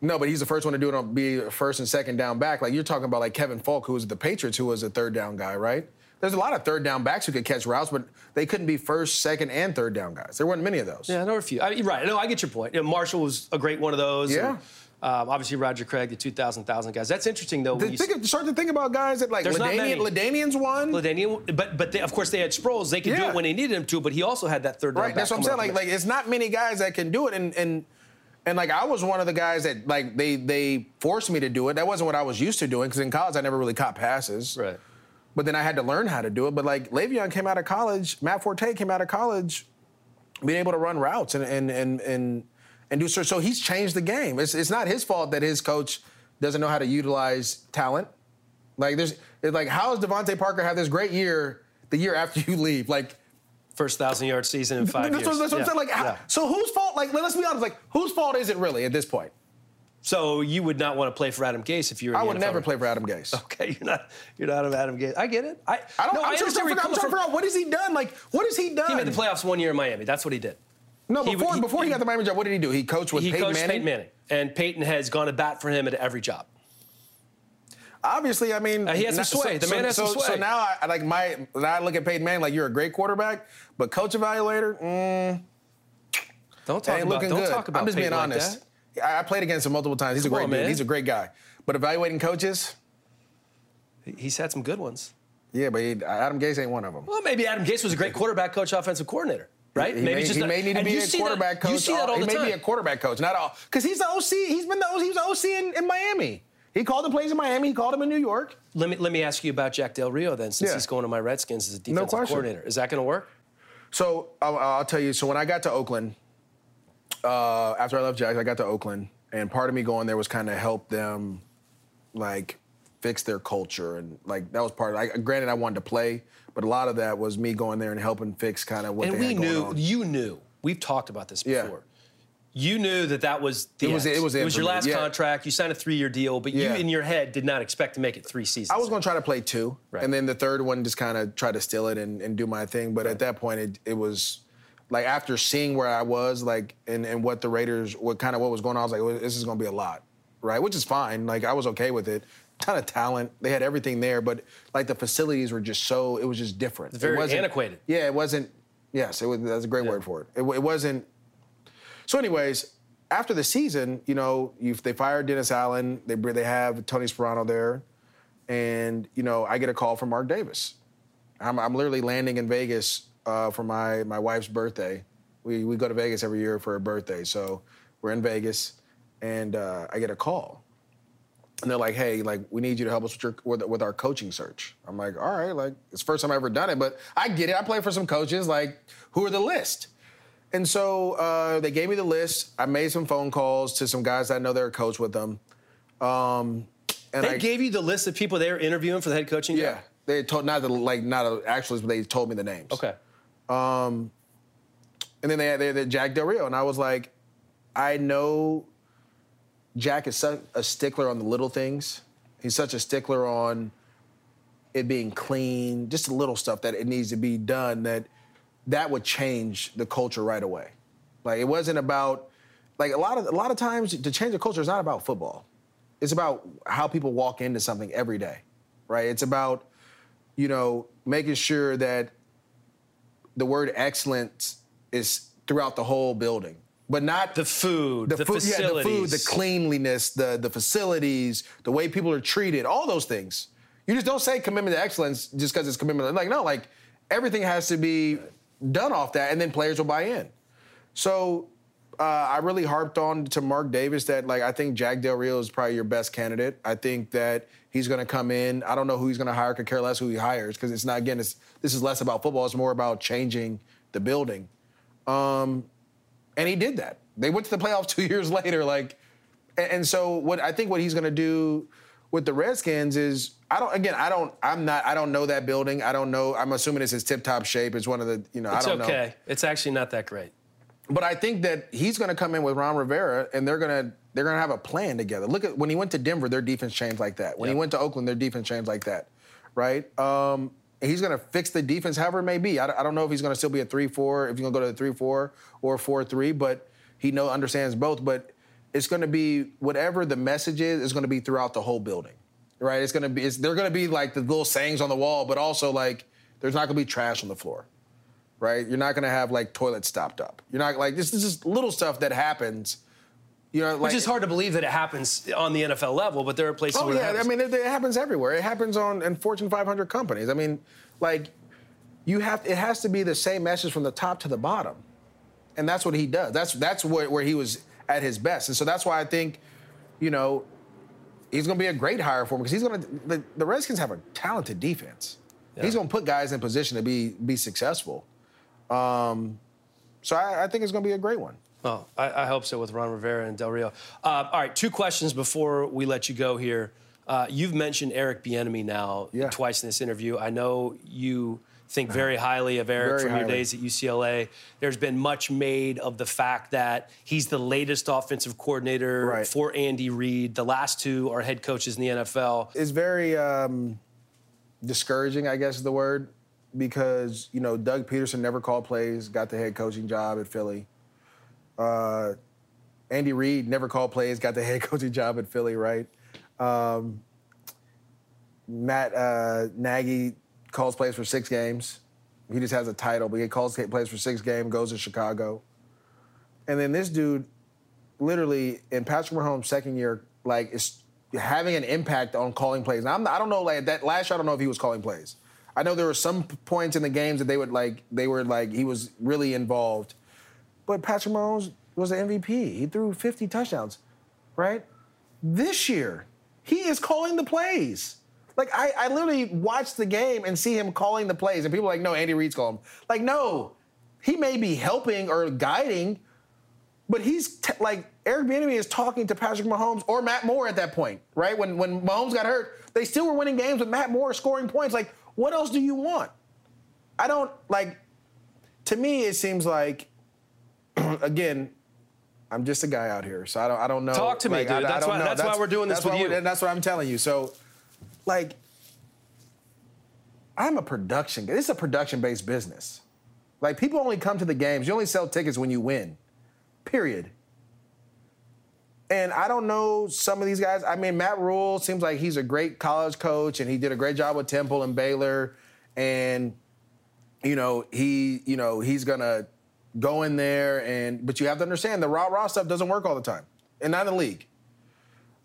No, but he's the first one to do it on be first and second down back. Like you're talking about like Kevin Faulk, who was the Patriots, who was a third down guy, right? There's a lot of third down backs who could catch routes, but they couldn't be first, second, and third down guys. There weren't many of those. Yeah, I know a few. I, you're right. No, I get your point. You know, Marshall was a great one of those. Yeah. and, um, obviously, Roger Craig, the 2,000, 1,000 guys. That's interesting, though. When The- you think, start to think about guys that like There's not LaDainian. LaDainian's one. LaDainian- but but they, of course they had Sproles. They could do it when they needed him to. But he also had that third Right, that's what I'm saying. Like, like it's not many guys that can do it, and and and like I was one of the guys that like they they forced me to do it. That wasn't what I was used to doing because in college I never really caught passes. Right. But then I had to learn how to do it. But like Le'Veon came out of college, Matt Forte came out of college, being able to run routes and and and and, and do so. So he's changed the game. It's it's not his fault that his coach doesn't know how to utilize talent. Like there's it's like how does DeVante Parker have this great year the year after you leave? Like First thousand yard season in five that's years. what, that's what Yeah, I'm saying. Like, how, so whose fault? Like, let's be honest. Like, whose fault is it really at this point? So you would not want to play for Adam Gase if you were. I would NFL. never play for Adam Gase. Okay, you're not. You're not an Adam Gase. I get it. I. I don't. No, I'm, I trying, to figure, I'm trying to figure out what has he done. Like, what has he done? He made the playoffs one year in Miami. That's what he did. No, He- before he- before he got the Miami job, what did he do? He coached with He Peyton coached Manning. Peyton Manning, and Peyton has gone to bat for him at every job. Obviously, I mean, Uh, he has some sway. The man has so, some So now, I, like my. Now I look at Peyton Manning like you're a great quarterback, but coach evaluator, mm, Don't talk ain't about. looking Don't good. talk about. I'm just being Peyton like honest. that. I I played against him multiple times. He's a great on, dude. man. He's a great guy. But evaluating coaches, He's had some good ones. yeah, but he, Adam Gase ain't one of them. Well, maybe Adam Gase was a great quarterback coach, offensive coordinator, right? He, maybe may, just he not- may need to be a see that- quarterback coach. You see that all he the may time. be a quarterback coach, not all. Because he's the OC. He's been the OC. He was the OC in, in Miami. He called the plays in Miami. He called him in New York. let me let me ask you about Jack Del Rio then, since Yeah. he's going to my Redskins as a defensive question. coordinator. Is that going to work? So I'll, I'll tell you. So when I got to Oakland, uh, after I left Jack, I got to Oakland, and part of me going there was kind of help them, like, fix their culture, and like that was part. of I, Granted, I wanted to play, but a lot of that was me going there and helping fix kind of what and they we had going And we knew, on. you knew. We've talked about this Yeah. before. you knew that that was the It was- end. it was it it was your last yeah. contract. You signed a three year deal, but Yeah. you in your head did not expect to make it three seasons. I was going to try to play two, Right. and then the third one just kind of try to steal it and, and do my thing. But at that point, it, it was like after seeing where I was, like and, and what the Raiders, what kind of what was going on, I was like, well, this is going to be a lot, right? Which is fine. Like I was okay with it. Ton of talent. They had everything there, but like the facilities were just so. It was just different. It's very it wasn't, antiquated. Yeah, it wasn't. Yes, it was. That's a great word for it. it. It wasn't. So, anyways, after the season, you know, you, they fired Dennis Allen. They they have Tony Sparano there, and you know, I get a call from Mark Davis. I'm, I'm literally landing in Vegas uh, for my my wife's birthday. We we go to Vegas every year for her birthday, so we're in Vegas, and uh, I get a call, and they're like, "Hey, like we need you to help us with your with, with our coaching search." I'm like, "All right, like it's the first time I've ever done it, but I get it. I play for some coaches. Like, who are the list?" And so uh, they gave me the list. I made some phone calls to some guys that I know they're a coach with them. Um, and They I, gave you the list of people they were interviewing for the head coaching job? yeah, they told not the like not a, actually, but they told me the names. Okay. And then they had, they had Jack Del Rio, and I was like, I know Jack is such a stickler on the little things. He's such a stickler on it being clean, just the little stuff that it needs to be done. That that would change the culture right away. Like it wasn't about like a lot of a lot of times to change the culture is not about football. It's about how people walk into something every day, right? It's about you know making sure that the word excellence is throughout the whole building, but not The food, the, food, yeah, the food, the cleanliness, the the facilities, the way people are treated, all those things. You just don't say commitment to excellence just because it's commitment. Like no, like everything has to be done off that, and then players will buy in. So uh, I really harped on to Mark Davis that like I think Jack Del Rio is probably your best candidate. I think that he's going to come in. I don't know who he's going to hire. Could care less who he hires because it's not again. It's this is less about football. It's more about changing the building. Um, and he did that. They went to the playoffs two years later. Like, and, so what I think what he's going to do with the Redskins is I don't again I don't I'm not I don't know that building. I don't know. I'm assuming it's his tip top shape. It's one of the you know It's I don't know. okay. It's actually not that great. But I think that he's going to come in with Ron Rivera, and they're going to they're going to have a plan together. Look at when he went to Denver, their defense changed like that. When he went to Oakland, their defense changed like that, right? Um, he's going to fix the defense, however it may be. I, I don't know if he's going to still be a three-four, if he's going to go to the three-four or four-three, but he know understands both. But it's going to be whatever the message is. Is going to be throughout the whole building, right? It's going to be. It's, they're going to be like the little sayings on the wall, but also like there's not going to be trash on the floor right? You're not gonna have like toilets stopped up. You're not like this is just little stuff that happens. You know, like Which is hard to believe that it happens on the NFL level, but there are places Oh where it yeah, I mean it, it happens everywhere. It happens on in Fortune 500 companies. I mean, like you have it has to be the same message from the top to the bottom, and that's what he does. That's that's where, where he was at his best, and so that's why I think, you know, he's going to be a great hire for him because he's going to. The, the Redskins have a talented defense. He's going to put guys in position to be be successful. Um, so I, I think it's going to be a great one. Oh, I, I hope so with Ron Rivera and Del Rio. Uh, all right, two questions before we let you go here. Uh, you've mentioned Eric Bieniemy now Yeah. twice in this interview. I know you think very highly of Eric Very from your days at UCLA. There's been much made of the fact that he's the latest offensive coordinator Right. for Andy Reid. The last two are head coaches in the NFL. it's very um, discouraging, I guess is the word, because you know Doug Pederson never called plays, got the head coaching job at Philly. Uh, Andy Reid never called plays, got the head coaching job at Philly, right? Um, Matt uh, Nagy calls plays for six games. He just has a title, but he calls plays for six games, goes to Chicago. And then this dude, literally in Patrick Mahomes' second year, like is having an impact on calling plays. Now, I'm, I don't know, like that last year, I don't know if he was calling plays. I know there were some points in the games that they would like, they were like, he was really involved. But Patrick Mahomes was the MVP. He threw 50 touchdowns, right? This year, he is calling the plays. Like I, I literally watched the game and see him calling the plays, and people are like, no, Andy Reid's calling. 'em." Like, no, he may be helping or guiding, but he's t- like Eric Bieniemy is talking to Patrick Mahomes or Matt Moore at that point, right? When when Mahomes got hurt, they still were winning games with Matt Moore scoring points. Like, what else do you want? I don't like. To me, it seems like again, I'm just a guy out here, so I don't I don't know. Talk to me, dude. I- I That's don't why- know. that's why we're doing this that's with you. we're- That's what I'm telling you. So, like, I'm a production. guy. This is a production-based business. Like, people only come to the games. You only sell tickets when you win. Period. And I don't know some of these guys. I mean, Matt Rhule seems like he's a great college coach, and he did a great job with Temple and Baylor. And you know, he, you know, he's gonna go in there and. But you have to understand the raw raw stuff doesn't work all the time, and not in the league.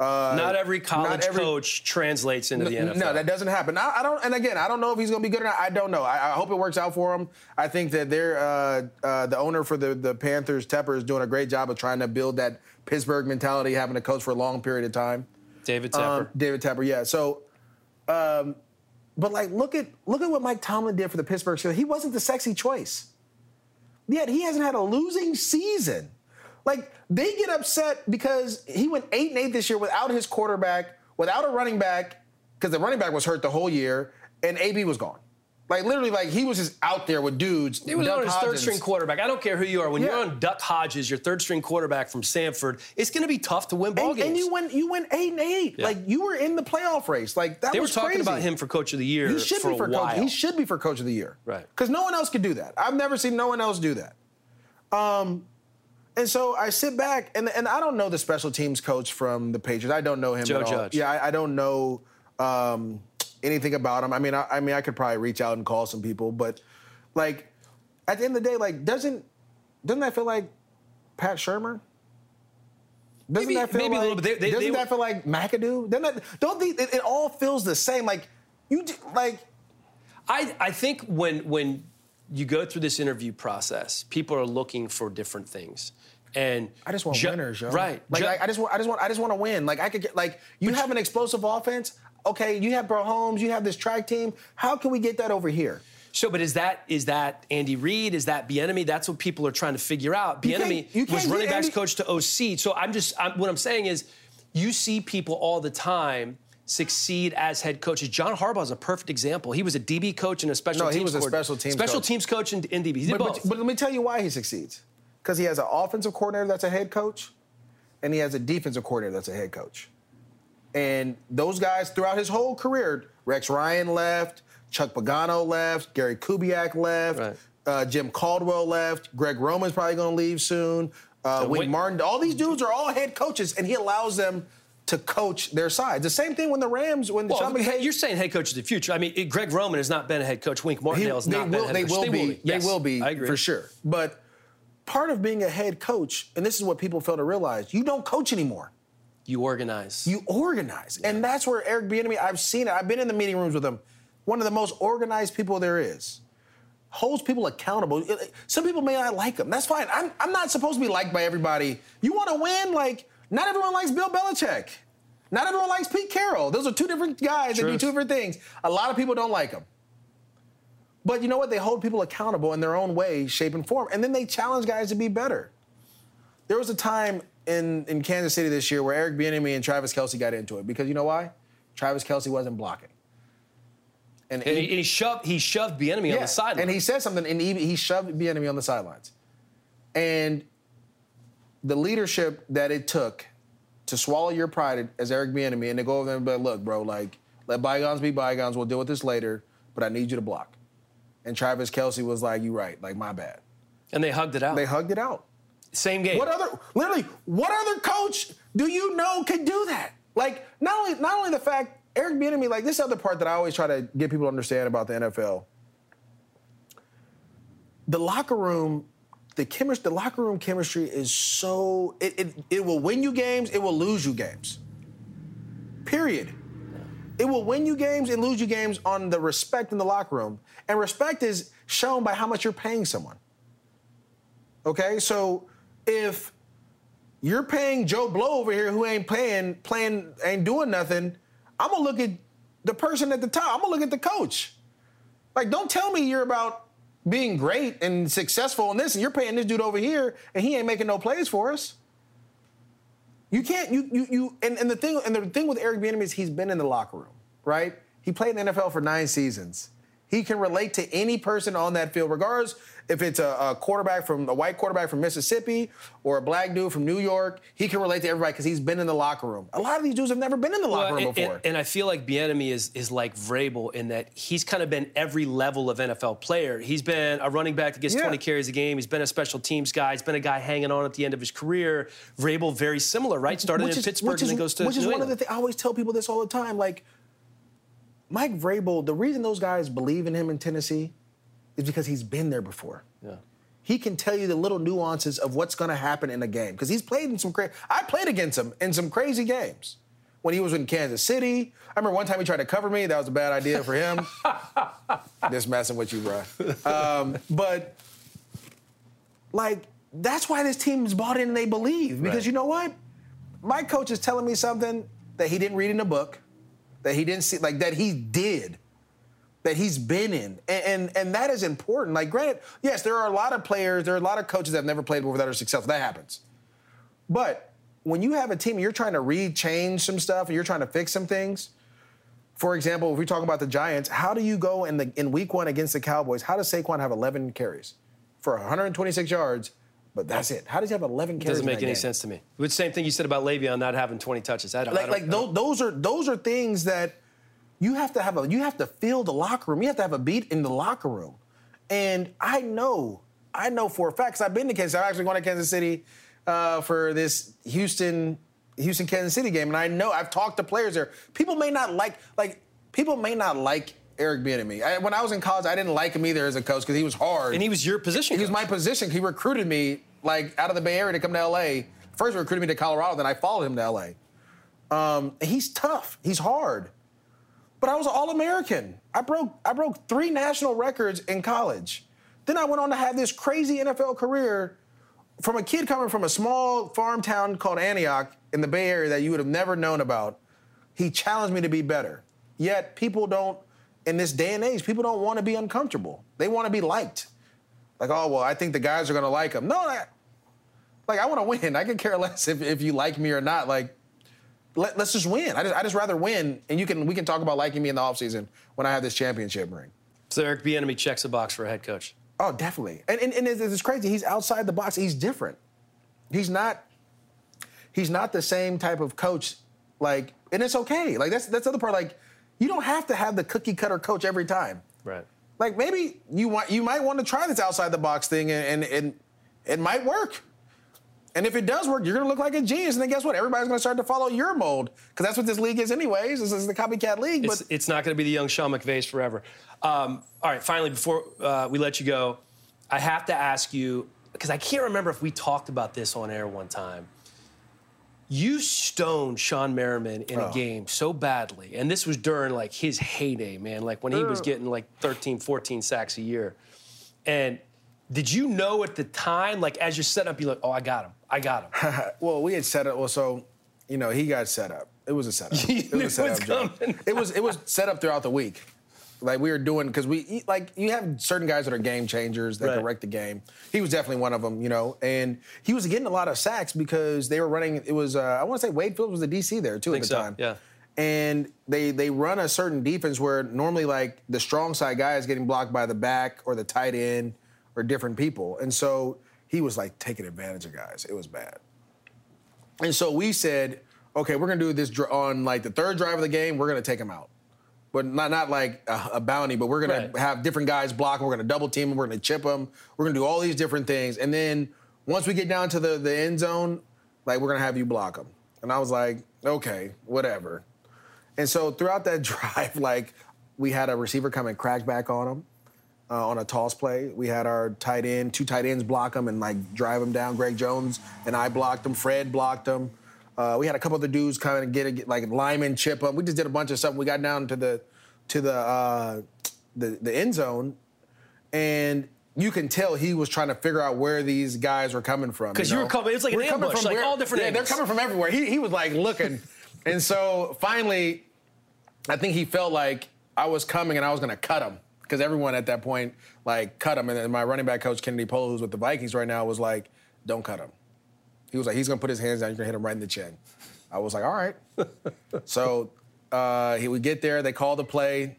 not every college every- coach translates into the NFL. No, that doesn't happen. I, I don't. And again, I don't know if he's going to be good or not. I don't know. I, I hope it works out for him. I think that they're uh, uh, the owner for the the Panthers, Tepper, is doing a great job of trying to build that Pittsburgh mentality, having a coach for a long period of time. David Tepper. Um, David Tepper, yeah. So, um, but like, look at look at what Mike Tomlin did for the Pittsburgh Steelers. He wasn't the sexy choice. Yet he hasn't had a losing season. Like they get upset because he went eight and eight this year without his quarterback, without a running back, because the running back was hurt the whole year, and AB was gone. Like literally, like he was just out there with dudes. He was Duck on his third string quarterback. I don't care who you are. When Yeah. you're on Duck Hodges, your third string quarterback from Samford, it's going to be tough to win ball And, games. and you went you went eight and eight. Yeah. Like you were in the playoff race. Like that they were talking crazy. about him for coach of the year He should for be for coach. He should be for coach of the year. Right. Because no one else could do that. I've never seen no one else do that. Um, and so I sit back and and I don't know the special teams coach from the Patriots. I don't know him. Joe at all. Judge. Yeah, I, I don't know um, anything about him. I mean, I, I mean, I could probably reach out and call some people, but like at the end of the day, like doesn't doesn't that feel like Pat Shurmur? Doesn't Maybe- that feel maybe a like, little bit. They- they- doesn't they that feel like McAdoo? Doesn't that, don't they, it, it all feels the same? Like you like I, I think when when you go through this interview process, people are looking for different things. And I just want Ju- winners, yo. Right. Like Ju- I, I just want, I just want, I just want to win. Like I could get, like you have an explosive offense. Okay, you have Bro Holmes, you have this track team. How can we get that over here? So, but is that is that Andy Reid? Is that Bieniemy? That's what people are trying to figure out. Bieniemy was running backs Andy- coach to OC. So I'm just I'm, what I'm saying is, you see people all the time succeed as head coaches. John Harbaugh is a perfect example. He was a DB coach and a special No, teams he was a special teams special coach. teams coach and, and DB. He did But, both. but, but let me tell you why he succeeds. Because he has an offensive coordinator that's a head coach, and he has a defensive coordinator that's a head coach. And those guys throughout his whole career, Rex Ryan left, Chuck Pagano left, Gary Kubiak left, Right. uh, Jim Caldwell left, Greg Roman's probably going to leave soon. Uh, Wink- Martin, all these dudes are all head coaches, and he allows them to coach their sides. The same thing when the Rams, when the well, Sean McVay, you're saying head coach of the future. I mean, it- Greg Roman has not been a head coach. Wink Martindale has not will, been a head they coach. will be. They will be I agree. for sure. But part of being a head coach, and this is what people fail to realize, you don't coach anymore. You organize. You organize, and that's where Eric Bieniemy. I've seen it. I've been in the meeting rooms with him. One of the most organized people there is. Holds people accountable. Some people may not like him. That's fine. I'm, I'm not supposed to be liked by everybody. You want to win? Like, not everyone likes Bill Belichick. Not everyone likes Pete Carroll. Those are two different guys that do two different things. A lot of people don't like him. But you know what? They hold people accountable in their own way, shape, and form. And then they challenge guys to be better. There was a time in, in Kansas City this year where Eric Bieniemy and Travis Kelce got into it because you know why? Travis Kelce wasn't blocking. And, and, he, and he shoved he shoved Bieniemy on the sideline. and he said something, and he, he shoved Bieniemy on the sidelines. And the leadership that it took to swallow your pride as Eric Bieniemy and to go over there and be like, look, bro, like, let bygones be bygones. We'll deal with this later, but I need you to block. And Travis Kelce was like, you right, like, my bad. and they hugged it out. They hugged it out. Same game. What other literally what other coach do you know could do that? Like not only not only the fact Eric Bieniemy like this other part that I always try to get people to understand about the NFL. The locker room, the chemistry, the locker room chemistry is so it, it it will win you games, it will lose you games. Period. It will win you games and lose you games on the respect in the locker room. And respect is shown by how much you're paying someone. Okay, so if you're paying Joe Blow over here who ain't playing, playing, ain't doing nothing, I'm gonna look at the person at the top. I'm gonna look at the coach. Like, don't tell me you're about being great and successful in this, and you're paying this dude over here, and he ain't making no plays for us. You can't. You you you. And, and the thing and the thing with Eric Bieniemy is he's been in the locker room, right? He played in the NFL for nine seasons. He can relate to any person on that field, regardless if it's a, a, quarterback from a white quarterback from Mississippi or a black dude from New York, he can relate to everybody because he's been in the locker room. A lot of these dudes have never been in the well, locker room and, before. And, and, I feel like Bieniemy is is like Vrabel in that he's kind of been every level of NFL player. He's been a running back that gets yeah. 20 carries a game. He's been a special teams guy. He's been a guy hanging on at the end of his career. Vrabel, very similar, right? Started which in is, Pittsburgh and then goes to Which is New one of the things I always tell people this all the time. Like Mike Vrabel, the reason those guys believe in him in Tennessee is because he's been there before. Yeah he can tell you the little nuances of what's going to happen in a game because he's played in some crazy. I played against him in some crazy games when he was in Kansas City. I remember one time he tried to cover me. That was a bad idea for him. Just messing with you, bro. Um, but like that's why this team is bought in and they believe because right. you know what? My coach is telling me something that he didn't read in a book, that he didn't see, like that he did that he's been in. And, and, and that is important. Like, granted, yes, there are a lot of players, there are a lot of coaches that have never played before that are successful. That happens. But when you have a team and you're trying to re-change some stuff and you're trying to fix some things, for example, if we talk about the Giants, how do you go in the in week one against the Cowboys? How does Saquon have 11 carries for 126 yards? But that's it. How does he have 11 carries? Doesn't make any game? sense to me. The same thing you said about Le'Veon not having 20 touches. I don't. Like, I don't, like don't. those are those are things that you have to have a you have to fill the locker room. You have to have a beat in the locker room. And I know, I know for a fact, because I've been to Kansas. I've actually gone to Kansas City uh, for this Houston Houston Kansas City game, and I know I've talked to players there. People may not like like people may not like Eric Bieniemy. when I was in college, I didn't like him either as a coach because he was hard. And he was your position. He coach. was my position. He recruited me like out of the Bay Area to come to LA. First, he recruited me to Colorado, then I followed him to LA. Um, he's tough. He's hard but I was All-American. I broke I broke three national records in college. Then I went on to have this crazy NFL career from a kid coming from a small farm town called Antioch in the Bay Area that you would have never known about. He challenged me to be better. Yet people don't in this day and age, people don't want to be uncomfortable. They want to be liked. Like, oh well, I think the guys are gonna like him. No, I, like I want to win. I could care less if, if you like me or not. Like let, us just win. I just, I just rather win, and you can we can talk about liking me in the offseason when I have this championship ring. So Eric Bieniemy checks a box for a head coach. Oh, definitely. And, and, and it's crazy. He's outside the box. He's different. He's not. He's not the same type of coach. Like, and it's okay. Like that's that's the other part. Like, you don't have to have the cookie cutter coach every time. Right. Like maybe you want you might want to try this outside the box thing, and and, and it might work. And if it does work, you're going to look like a genius. And then guess what? Everybody's going to start to follow your mold because that's what this league is, anyways. This is the copycat league. But it's, it's not going to be the young Sean McVays forever. Um, all right, finally, before uh, we let you go, I have to ask you because I can't remember if we talked about this on air one time. You stoned Shawne Merriman in oh. a game so badly, and this was during like his heyday, man. Like when he was oh. getting like 13, 14 sacks a year, and did you know at the time, like as you're set up, you're like, oh, I got him. I got him. well, we had set up. Well, so you know, he got set up. It was a setup. it was a setup job. it was it was set up throughout the week. Like we were doing because we like you have certain guys that are game changers that right. wreck the game. He was definitely one of them, you know, and he was getting a lot of sacks because they were running. It was uh, I want to say Wade Phillips was the DC there too at the so. time. Yeah and they they run a certain defense where normally like the strong side guy is getting blocked by the back or the tight end or different people. And so he was like taking advantage of guys. It was bad. And so we said, okay, we're gonna do this on like the third drive of the game. We're gonna take him out, but not not like a, a bounty. But we're gonna right. have different guys block. We're gonna double team them. We're gonna chip them. We're gonna do all these different things. And then once we get down to the the end zone, like we're gonna have you block them. And I was like, okay, whatever. And so throughout that drive, like we had a receiver come and crack back on him uh, on a toss play. We had our tight end, two tight ends block him and like drive him down. Greg Jones and I blocked him. Fred blocked him. Uh, we had a couple other dudes kind of get, a, get like Lyman chip him. We just did a bunch of stuff. We got down to the to the uh, the, the end zone, and you can tell he was trying to figure out where these guys were coming from. Because you, know? you, were coming, it's like we're an ambush, from like where, all different. Yeah, angles. they're coming from everywhere. He he was like looking, and so finally, I think he felt like I was coming and I was going to cut him because everyone at that point like cut him. And then my running back coach Kennedy Pola, who's with the Vikings right now, was like, "Don't cut him." He was like, "He's gonna put his hands down. You're gonna hit him right in the chin." I was like, "All right." so uh, he would get there. They call the play.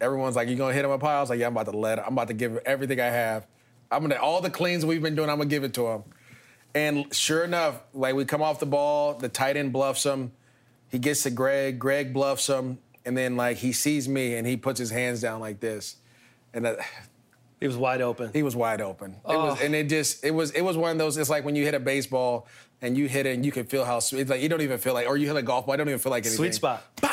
everyone's like, "You gonna hit him up high?" I was like, "Yeah, I'm about to let. him. I'm about to give him everything I have. I'm gonna all the cleans we've been doing. I'm gonna give it to him." And sure enough, like we come off the ball, the tight end bluffs him. He gets to Greg. Greg bluffs him, and then like he sees me and he puts his hands down like this, and that, He was wide open. he was wide open. It was, and it just it was it was one of those. It's like when you hit a baseball and you hit it and you can feel how sweet. It's like you don't even feel like, or you hit a golf ball. I don't even feel like anything. Sweet spot. Bow!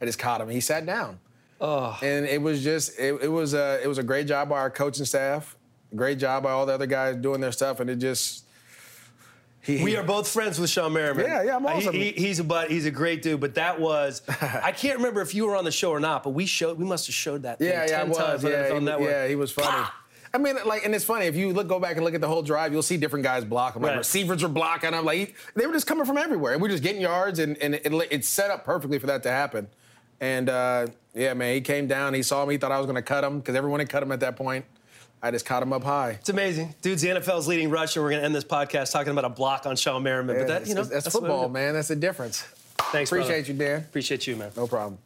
I just caught him. He sat down. Oh. And it was just it, it was a it was a great job by our coaching staff. Great job by all the other guys doing their stuff, and it just. He, We are both friends with Shawne Merriman. Yeah, yeah, I'm Uh, he- awesome. he- he's a bud. He's a great dude. But that was, I can't remember if you were on the show or not. But we showed, we must have showed that. Thing Yeah, yeah, 10 I was. times Yeah, he, Network. yeah, he was funny. I mean, like, and it's funny if you look, go back and look at the whole drive, you'll see different guys block. Like Right. receivers were blocking him. Like they were just coming from everywhere, and we are just getting yards, and, and it, it's set up perfectly for that to happen. And uh, yeah, man, he came down, he saw me, he thought I was going to cut him because everyone had cut him at that point. I just caught him up high. It's amazing. Dude's the NFL's leading rush, and we're going to end this podcast talking about a block on Shawne Merriman. But that, you know, that's, that's football, man. That's the difference. Thanks, Appreciate brother. you, Dan. Appreciate you, man. No problem.